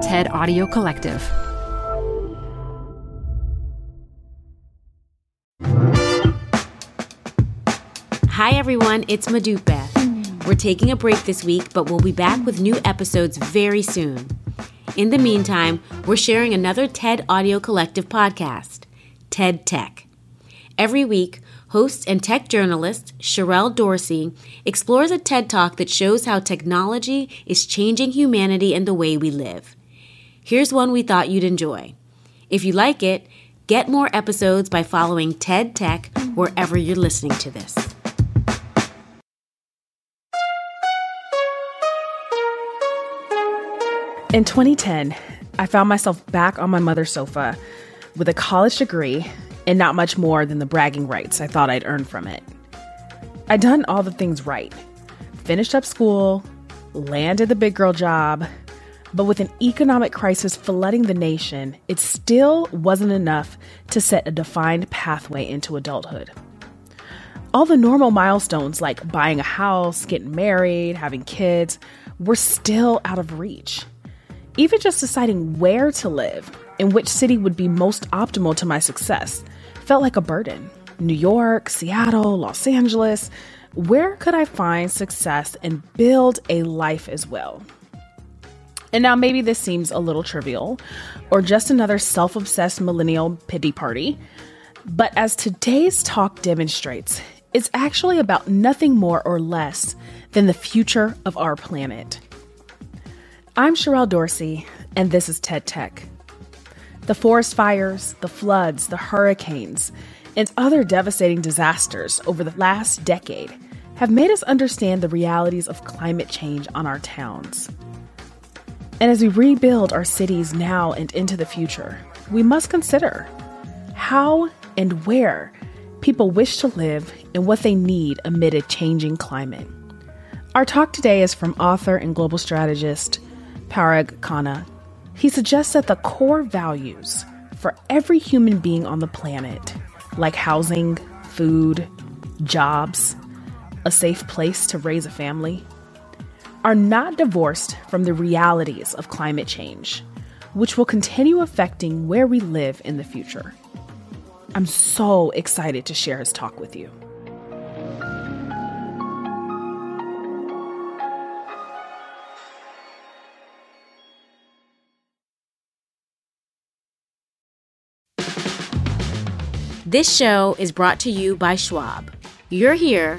TED Audio Collective. Hi, everyone, it's Modupe. We're taking a break this week, but we'll be back with new episodes very soon. In the meantime, we're sharing another TED Audio Collective podcast, TED Tech. Every week, host and tech journalist Sherelle Dorsey explores a TED Talk that shows how technology is changing humanity and the way we live. Here's one we thought you'd enjoy. If you like it, get more episodes by following TED Tech wherever you're listening to this. In 2010, I found myself back on my mother's sofa with a college degree and not much more than the bragging rights I thought I'd earned from it. I'd done all the things right finished up school, landed the big girl job, but with an economic crisis flooding the nation, it still wasn't enough to set a defined pathway into adulthood. All the normal milestones like buying a house, getting married, having kids were still out of reach. Even just deciding where to live and which city would be most optimal to my success felt like a burden. New York, Seattle, Los Angeles, where could I find success and build a life as well? And now maybe this seems a little trivial or just another self obsessed millennial pity party. But as today's talk demonstrates, it's actually about nothing more or less than the future of our planet. I'm Sherelle Dorsey, and this is TED Tech. The forest fires, the floods, the hurricanes, and other devastating disasters over the last decade have made us understand the realities of climate change on our towns. And as we rebuild our cities now and into the future, we must consider how and where people wish to live and what they need amid a changing climate. Our talk today is from author and global strategist Parag Khanna. He suggests that the core values for every human being on the planet, like housing, food, jobs, a safe place to raise a family, are not divorced from the realities of climate change, which will continue affecting where we live in the future. I'm so excited to share his talk with you. This show is brought to you by Schwab. You're here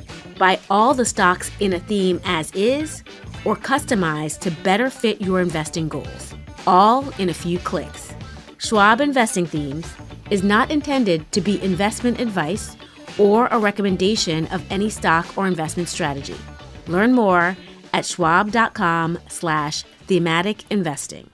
Buy all the stocks in a theme as is or customize to better fit your investing goals, all in a few clicks. Schwab Investing Themes is not intended to be investment advice or a recommendation of any stock or investment strategy. Learn more at schwab.com slash thematic investing.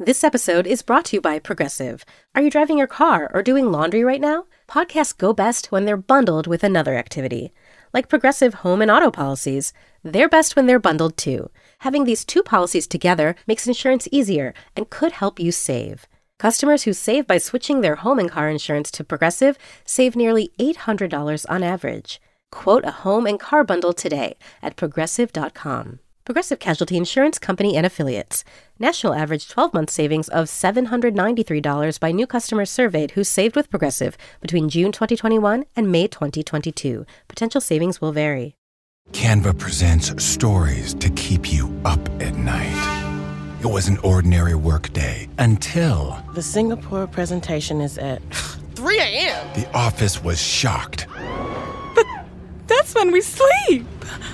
This episode is brought to you by Progressive. Are you driving your car or doing laundry right now? Podcasts go best when they're bundled with another activity. Like Progressive home and auto policies, they're best when they're bundled too. Having these two policies together makes insurance easier and could help you save. Customers who save by switching their home and car insurance to Progressive save nearly $800 on average. Quote a home and car bundle today at progressive.com. Progressive Casualty Insurance Company and Affiliates. National average 12 month savings of $793 by new customers surveyed who saved with Progressive between June 2021 and May 2022. Potential savings will vary. Canva presents stories to keep you up at night. It was an ordinary workday until The Singapore presentation is at 3 a.m. the office was shocked. That's when we sleep.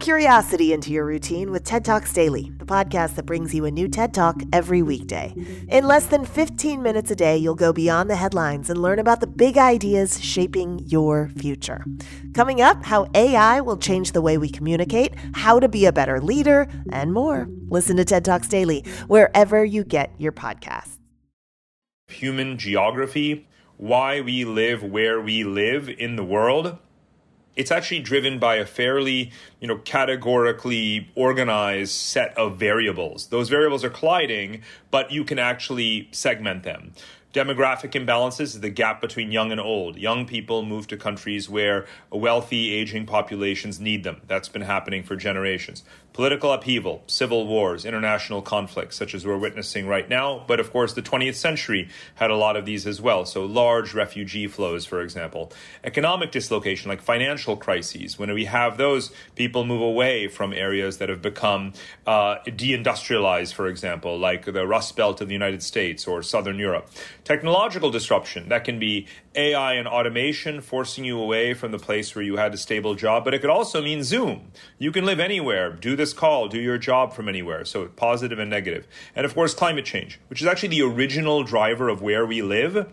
Curiosity into your routine with TED Talks Daily, the podcast that brings you a new TED Talk every weekday. In less than 15 minutes a day, you'll go beyond the headlines and learn about the big ideas shaping your future. Coming up, how AI will change the way we communicate, how to be a better leader, and more. Listen to TED Talks Daily wherever you get your podcasts. Human geography, why we live where we live in the world it's actually driven by a fairly, you know, categorically organized set of variables. Those variables are colliding, but you can actually segment them. Demographic imbalances is the gap between young and old. Young people move to countries where wealthy, aging populations need them. That's been happening for generations. Political upheaval, civil wars, international conflicts, such as we're witnessing right now. But of course, the 20th century had a lot of these as well. So, large refugee flows, for example. Economic dislocation, like financial crises. When we have those, people move away from areas that have become uh, deindustrialized, for example, like the Rust Belt of the United States or Southern Europe. Technological disruption, that can be AI and automation forcing you away from the place where you had a stable job, but it could also mean Zoom. You can live anywhere, do this call, do your job from anywhere. So positive and negative. And of course, climate change, which is actually the original driver of where we live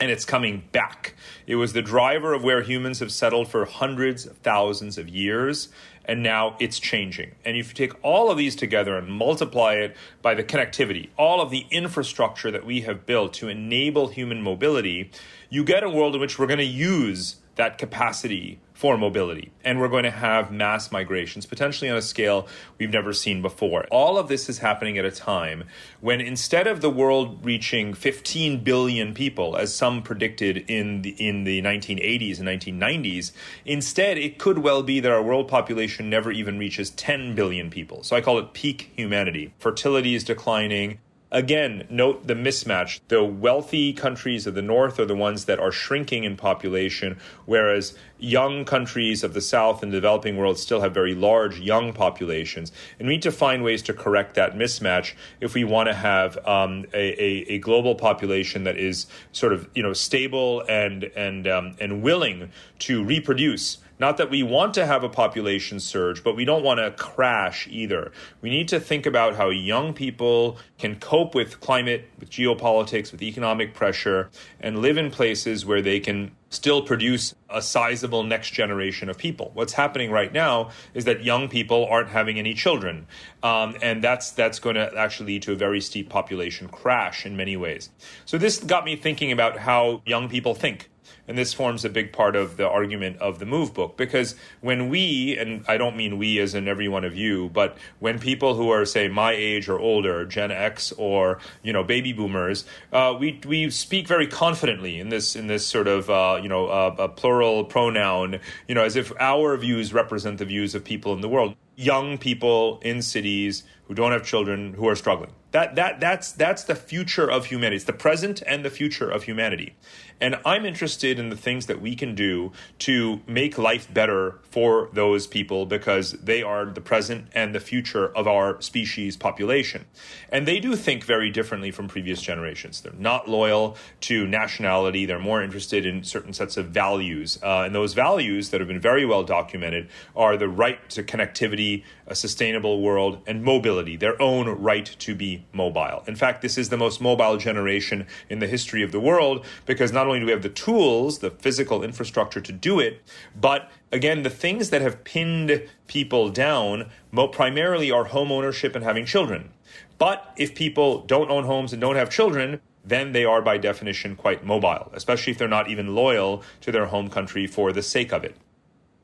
and it's coming back. It was the driver of where humans have settled for hundreds of thousands of years, and now it's changing. And if you take all of these together and multiply it by the connectivity, all of the infrastructure that we have built to enable human mobility, you get a world in which we're going to use that capacity for mobility. And we're going to have mass migrations, potentially on a scale we've never seen before. All of this is happening at a time when instead of the world reaching 15 billion people, as some predicted in the, in the 1980s and 1990s, instead it could well be that our world population never even reaches 10 billion people. So I call it peak humanity. Fertility is declining Again, note the mismatch. The wealthy countries of the North are the ones that are shrinking in population, whereas young countries of the South and the developing world still have very large young populations. And we need to find ways to correct that mismatch if we want to have um, a, a, a, global population that is sort of you know stable and and um, and willing to reproduce not that we want to have a population surge, but we don't want to crash either. We need to think about how young people can cope with climate, with geopolitics, with economic pressure, and live in places where they can still produce a sizable next generation of people. What's happening right now is that young people aren't having any children, um, and that's that's going to actually lead to a very steep population crash in many ways. So this got me thinking about how young people think. And this forms a big part of the argument of the Move book because when we, and I don't mean we as in every one of you, but when people who are, say, my age or older, Gen X or, you know, baby boomers, uh, we, we speak very confidently in this, in this sort of, uh, you know, uh, a plural pronoun, you know, as if our views represent the views of people in the world. Young people in cities who don't have children who are struggling. That, that, that's, that's the future of humanity. It's the present and the future of humanity. And I'm interested in the things that we can do to make life better for those people because they are the present and the future of our species population. And they do think very differently from previous generations. They're not loyal to nationality, they're more interested in certain sets of values. Uh, and those values that have been very well documented are the right to connectivity, a sustainable world, and mobility, their own right to be mobile. In fact, this is the most mobile generation in the history of the world because not only do we have the tools, the physical infrastructure to do it, but again, the things that have pinned people down primarily are home ownership and having children. But if people don't own homes and don't have children, then they are by definition quite mobile, especially if they're not even loyal to their home country for the sake of it.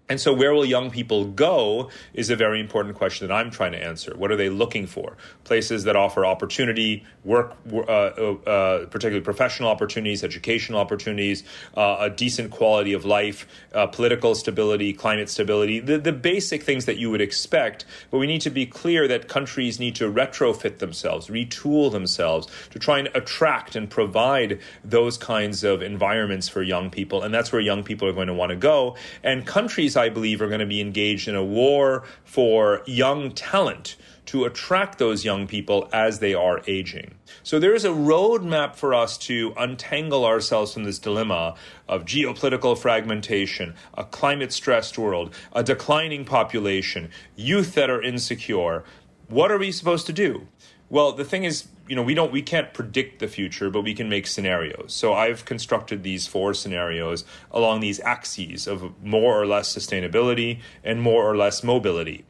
And so, where will young people go is a very important question that I'm trying to answer. What are they looking for? Places that offer opportunity, work, uh, uh, particularly professional opportunities, educational opportunities, uh, a decent quality of life, uh, political stability, climate stability, the, the basic things that you would expect. But we need to be clear that countries need to retrofit themselves, retool themselves to try and attract and provide those kinds of environments for young people. And that's where young people are going to want to go. And countries I believe, are going to be engaged in a war for young talent to attract those young people as they are aging. So there is a roadmap for us to untangle ourselves from this dilemma of geopolitical fragmentation, a climate stressed world, a declining population, youth that are insecure. What are we supposed to do? Well, the thing is, you know, we don't we can't predict the future, but we can make scenarios. So I've constructed these four scenarios along these axes of more or less sustainability and more or less mobility.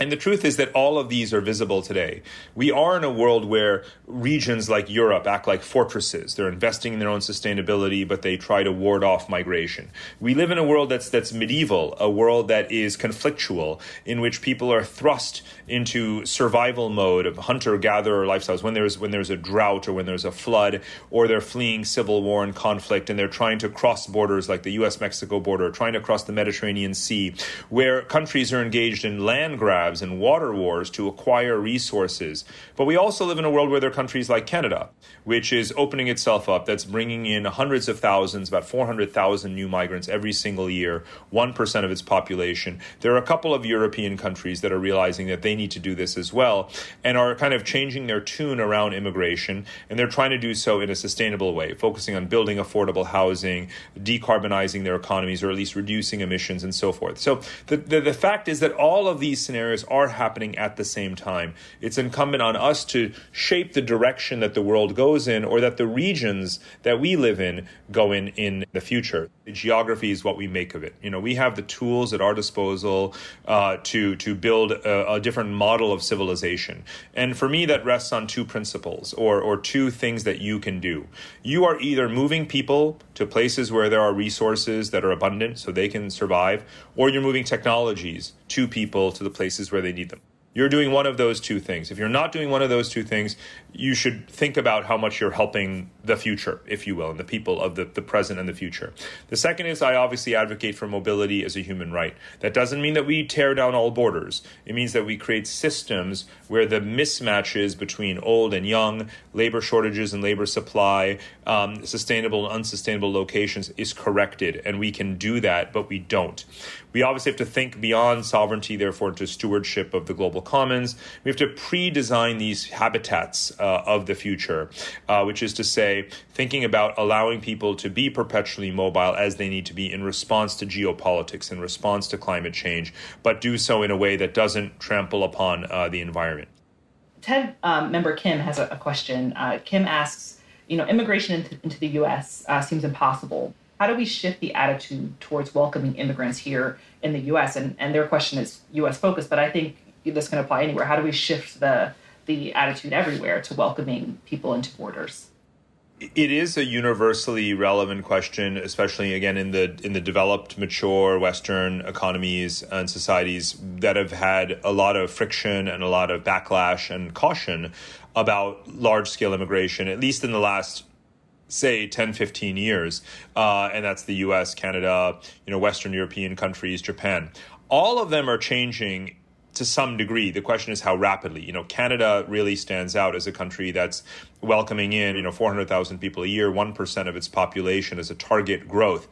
And the truth is that all of these are visible today. We are in a world where regions like Europe act like fortresses. They're investing in their own sustainability, but they try to ward off migration. We live in a world that's that's medieval, a world that is conflictual, in which people are thrust into survival mode of hunter-gatherer lifestyles when there's when there's a drought or when there's a flood, or they're fleeing civil war and conflict, and they're trying to cross borders like the U.S.-Mexico border, trying to cross the Mediterranean Sea, where countries are engaged in land grabs grabs and water wars to acquire resources. But we also live in a world where there are countries like Canada, which is opening itself up, that's bringing in hundreds of thousands, about 400,000 new migrants every single year, 1% of its population. There are a couple of European countries that are realizing that they need to do this as well and are kind of changing their tune around immigration. And they're trying to do so in a sustainable way, focusing on building affordable housing, decarbonizing their economies, or at least reducing emissions and so forth. So the, the, the fact is that all of these scenarios are happening at the same time. It's incumbent on us to shape the direction that the world goes in or that the regions that we live in go in in the future. The geography is what we make of it. You know, we have the tools at our disposal uh, to to build a, a different model of civilization. And for me, that rests on two principles or or two things that you can do. You are either moving people to places where there are resources that are abundant so they can survive, or you're moving technologies to people to the places where they need them. You're doing one of those two things. If you're not doing one of those two things, you should think about how much you're helping the future, if you will, and the people of the, the present and the future. The second is I obviously advocate for mobility as a human right. That doesn't mean that we tear down all borders. It means that we create systems where the mismatches between old and young, labor shortages and labor supply, um, sustainable and unsustainable locations is corrected. And we can do that, but we don't. We obviously have to think beyond sovereignty, therefore, to stewardship of the global commons. We have to pre design these habitats uh, of the future, uh, which is to say, thinking about allowing people to be perpetually mobile as they need to be in response to geopolitics, in response to climate change, but do so in a way that doesn't trample upon uh, the environment. TED um, member Kim has a, a question. Uh, Kim asks, you know, immigration into, into the U.S. Uh, seems impossible. How do we shift the attitude towards welcoming immigrants here in the U.S.? And, and their question is U.S. focused, but I think this can apply anywhere. How do we shift the the attitude everywhere to welcoming people into borders? It is a universally relevant question, especially again in the in the developed, mature Western economies and societies that have had a lot of friction and a lot of backlash and caution about large scale immigration, at least in the last say 10 15 years uh, and that's the us canada you know western european countries japan all of them are changing to some degree. The question is how rapidly. You know, Canada really stands out as a country that's welcoming in, you know, 400,000 people a year, 1% of its population as a target growth.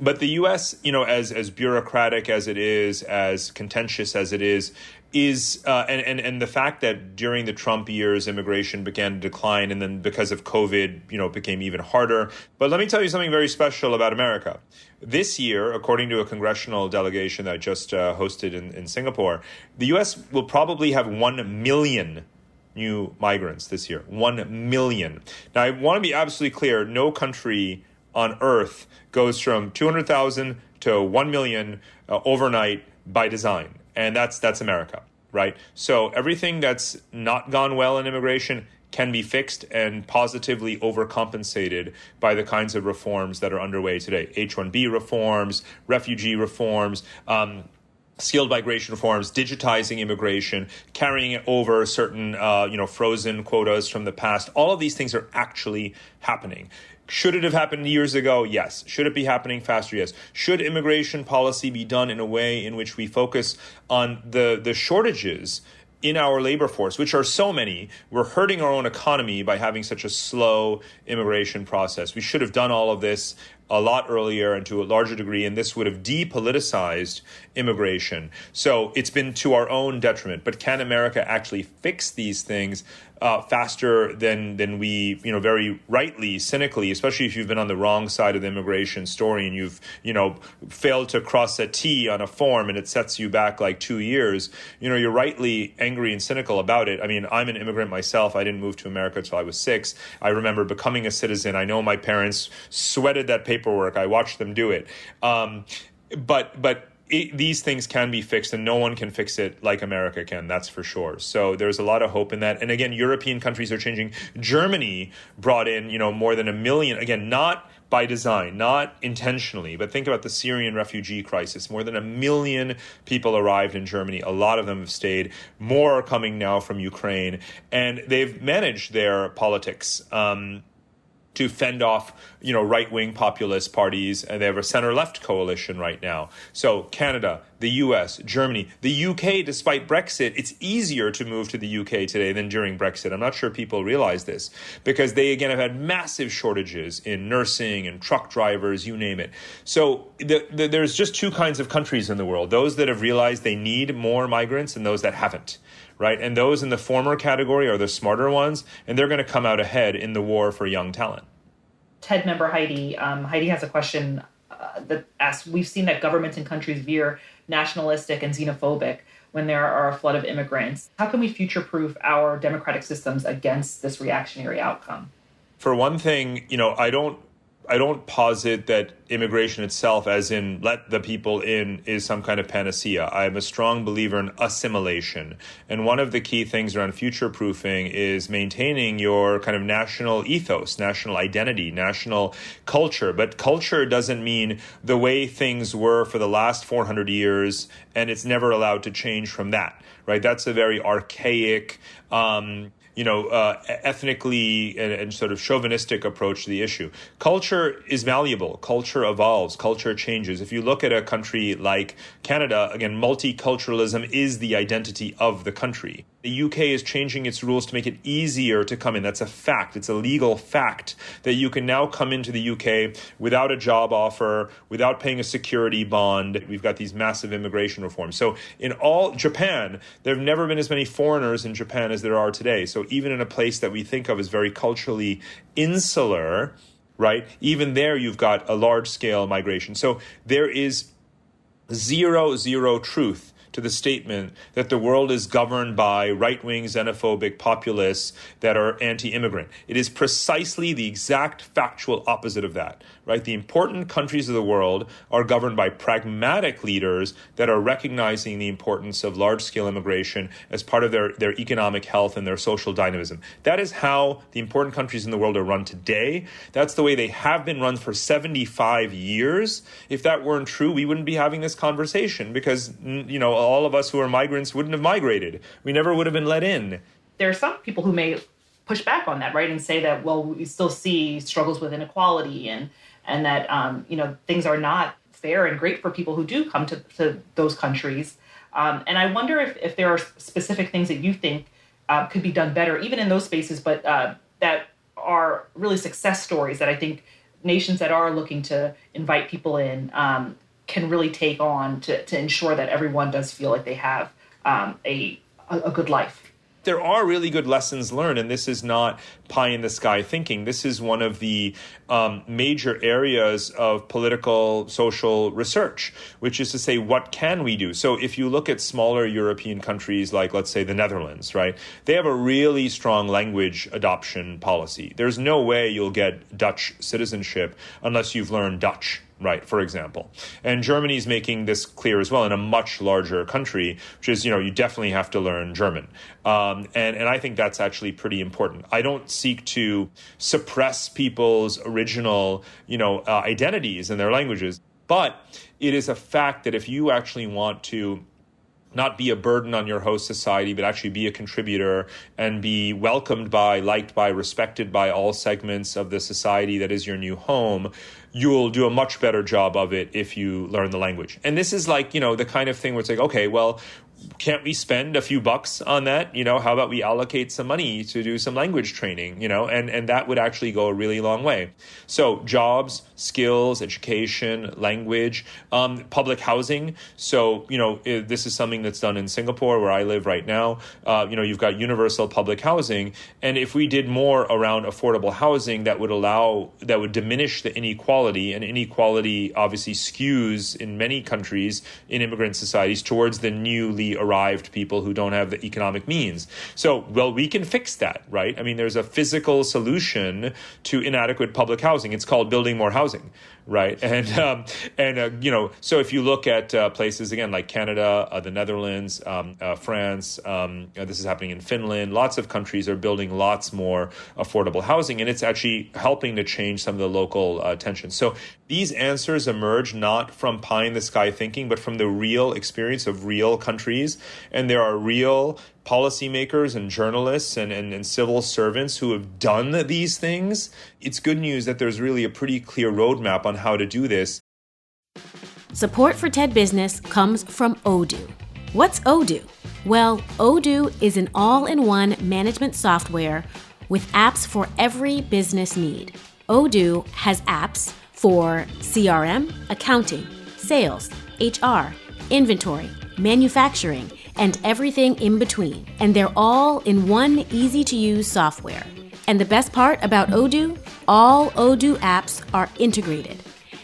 But the U.S., you know, as as bureaucratic as it is, as contentious as it is, is uh, and, and and the fact that during the Trump years immigration began to decline, and then because of COVID, you know, it became even harder. But let me tell you something very special about America. This year, according to a congressional delegation that I just uh, hosted in, in Singapore, the U.S. will probably have one million new migrants this year. One million. Now, I want to be absolutely clear: no country on Earth goes from 200,000 to 1 million uh, overnight by design. And that's that's America, right? So everything that's not gone well in immigration can be fixed and positively overcompensated by the kinds of reforms that are underway today. H-1B reforms, refugee reforms, um, skilled migration reforms, digitizing immigration, carrying it over certain, uh, you know, frozen quotas from the past. All of these things are actually happening. Should it have happened years ago? Yes. Should it be happening faster? Yes. Should immigration policy be done in a way in which we focus on the, the shortages in our labor force, which are so many, we're hurting our own economy by having such a slow immigration process. We should have done all of this a lot earlier and to a larger degree, and this would have depoliticized immigration. So it's been to our own detriment. But can America actually fix these things? uh, faster than than we you know very rightly cynically especially if you've been on the wrong side of the immigration story and you've you know failed to cross a T on a form and it sets you back like two years you know you're rightly angry and cynical about it I mean I'm an immigrant myself I didn't move to America until I was six I remember becoming a citizen I know my parents sweated that paperwork I watched them do it um, but but it, these things can be fixed and no one can fix it like America can, that's for sure. So there's a lot of hope in that. And again, European countries are changing. Germany brought in, you know, more than a million, again, not by design, not intentionally, but think about the Syrian refugee crisis. More than a million people arrived in Germany. A lot of them have stayed. More are coming now from Ukraine. And they've managed their politics. Um, to fend off, you know, right-wing populist parties, and they have a center-left coalition right now. So Canada, the U.S., Germany, the U.K. Despite Brexit, it's easier to move to the U.K. today than during Brexit. I'm not sure people realize this because they again have had massive shortages in nursing and truck drivers, you name it. So the, the, there's just two kinds of countries in the world: those that have realized they need more migrants, and those that haven't right? And those in the former category are the smarter ones, and they're going to come out ahead in the war for young talent. TED member Heidi, um, Heidi has a question uh, that asks We've seen that governments and countries veer nationalistic and xenophobic when there are a flood of immigrants. How can we future proof our democratic systems against this reactionary outcome? For one thing, you know, I don't I don't posit that immigration itself, as in let the people in, is some kind of panacea. I'm a strong believer in assimilation. And one of the key things around future proofing is maintaining your kind of national ethos, national identity, national culture. But culture doesn't mean the way things were for the last 400 years, and it's never allowed to change from that, right? That's a very archaic, um, you know, uh, ethnically and, and, sort of chauvinistic approach to the issue. Culture is malleable. Culture evolves. Culture changes. If you look at a country like Canada, again, multiculturalism is the identity of the country. The UK is changing its rules to make it easier to come in. That's a fact. It's a legal fact that you can now come into the UK without a job offer, without paying a security bond. We've got these massive immigration reforms. So in all Japan, there have never been as many foreigners in Japan as there are today. So even in a place that we think of as very culturally insular, right? Even there you've got a large scale migration. So there is zero zero truth to the statement that the world is governed by right wing xenophobic populists that are anti immigrant. It is precisely the exact factual opposite of that, right? The important countries of the world are governed by pragmatic leaders that are recognizing the importance of large scale immigration as part of their, their economic health and their social dynamism. That is how the important countries in the world are run today. That's the way they have been run for 75 years. If that weren't true, we wouldn't be having this conversation because, you know, all of us who are migrants wouldn't have migrated. We never would have been let in. There are some people who may push back on that, right, and say that well, we still see struggles with inequality and and that um, you know things are not fair and great for people who do come to, to those countries. Um, and I wonder if, if there are specific things that you think uh, could be done better, even in those spaces, but uh, that are really success stories that I think nations that are looking to invite people in um, can really take on to, to ensure that everyone does feel like they have um, a, a good life there are really good lessons learned, and this is not pie in the sky thinking. This is one of the um, major areas of political social research, which is to say, what can we do? So, if you look at smaller European countries like, let's say, the Netherlands, right, they have a really strong language adoption policy. There's no way you'll get Dutch citizenship unless you've learned Dutch right, for example. And Germany is making this clear as well in a much larger country, which is, you know, you definitely have to learn German. Um, and, and I think that's actually pretty important. I don't seek to suppress people's original, you know, uh, identities and their languages, but it is a fact that if you actually want to not be a burden on your host society, but actually be a contributor and be welcomed by, liked by, respected by all segments of the society that is your new home, you'll do a much better job of it if you learn the language. And this is like, you know, the kind of thing where it's like, okay, well, can't we spend a few bucks on that? You know, how about we allocate some money to do some language training, you know, and, and that would actually go a really long way. So, jobs, skills, education, language, um, public housing. So, you know, this is something that's done in Singapore where I live right now. Uh, you know, you've got universal public housing. And if we did more around affordable housing, that would allow, that would diminish the inequality, and inequality obviously skews in many countries in immigrant societies towards the newly arrived people who don't have the economic means. So, well, we can fix that, right? I mean, there's a physical solution to inadequate public housing. It's called building more housing, right? And um, and uh, you know, so if you look at uh, places again like Canada, uh, the Netherlands, um, uh, France, um, uh, this is happening in Finland. Lots of countries are building lots more affordable housing, and it's actually helping to change some of the local uh, tensions. So these answers emerge not from pie in the sky thinking, but from the real experience of real countries, and there are real policymakers and journalists and, and, and, civil servants who have done these things, it's good news that there's really a pretty clear roadmap on how to do this. Support for TED Business comes from Odoo. What's Odoo? Well, Odoo is an all in one management software with apps for every business need. Odoo has apps for CRM, accounting, sales, HR, inventory, manufacturing and everything in between. And they're all in one easy to use software. And the best part about Odoo? All Odoo apps are integrated,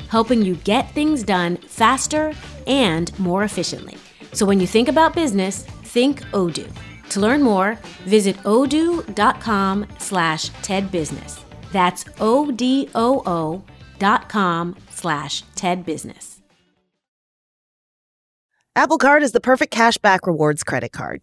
helping you get things done faster and more efficiently. So when you think about business, think Odoo. To learn more, visit odoo.com slash tedbusiness. That's O-D-O-O dot com slash tedbusiness. Apple Card is the perfect cashback rewards credit card.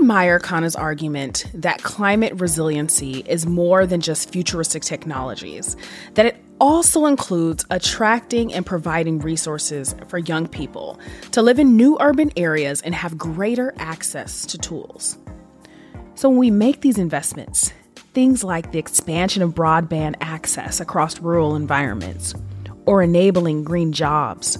Admire Khanna's argument that climate resiliency is more than just futuristic technologies, that it also includes attracting and providing resources for young people to live in new urban areas and have greater access to tools. So when we make these investments, things like the expansion of broadband access across rural environments, or enabling green jobs,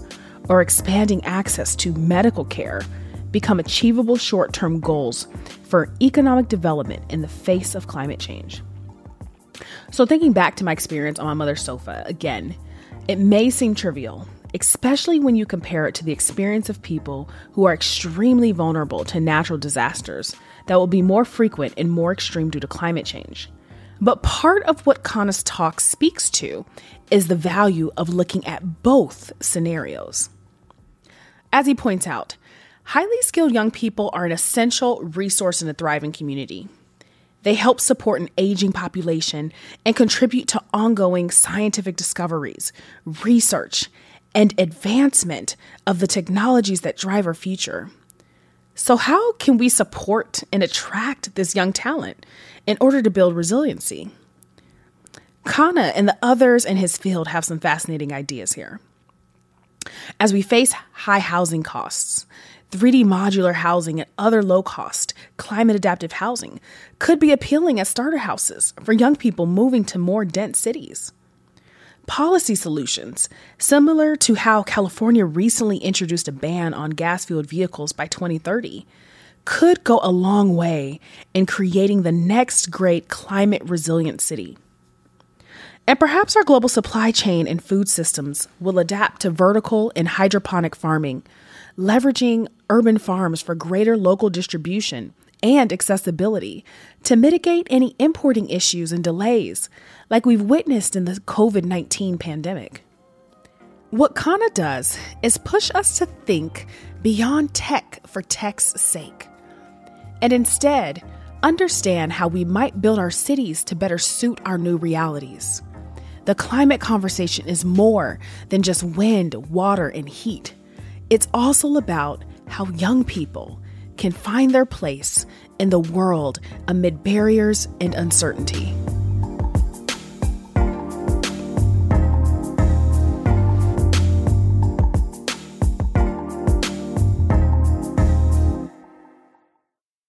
or expanding access to medical care become achievable short term goals for economic development in the face of climate change. So, thinking back to my experience on my mother's sofa, again, it may seem trivial, especially when you compare it to the experience of people who are extremely vulnerable to natural disasters that will be more frequent and more extreme due to climate change. But part of what Khanna's talk speaks to is the value of looking at both scenarios. As he points out, Highly skilled young people are an essential resource in a thriving community. They help support an aging population and contribute to ongoing scientific discoveries, research, and advancement of the technologies that drive our future. So, how can we support and attract this young talent in order to build resiliency? Khanna and the others in his field have some fascinating ideas here. As we face high housing costs, 3D modular housing and other low cost, climate adaptive housing could be appealing as starter houses for young people moving to more dense cities. Policy solutions, similar to how California recently introduced a ban on gas fueled vehicles by 2030, could go a long way in creating the next great climate resilient city. And perhaps our global supply chain and food systems will adapt to vertical and hydroponic farming leveraging urban farms for greater local distribution and accessibility to mitigate any importing issues and delays like we've witnessed in the COVID 19 pandemic. What Khanna does is push us to think beyond tech for tech's sake, and instead understand how we might build our cities to better suit our new realities. The climate conversation is more than just wind, water, and heat. It's also about how young people can find their place in the world amid barriers and uncertainty.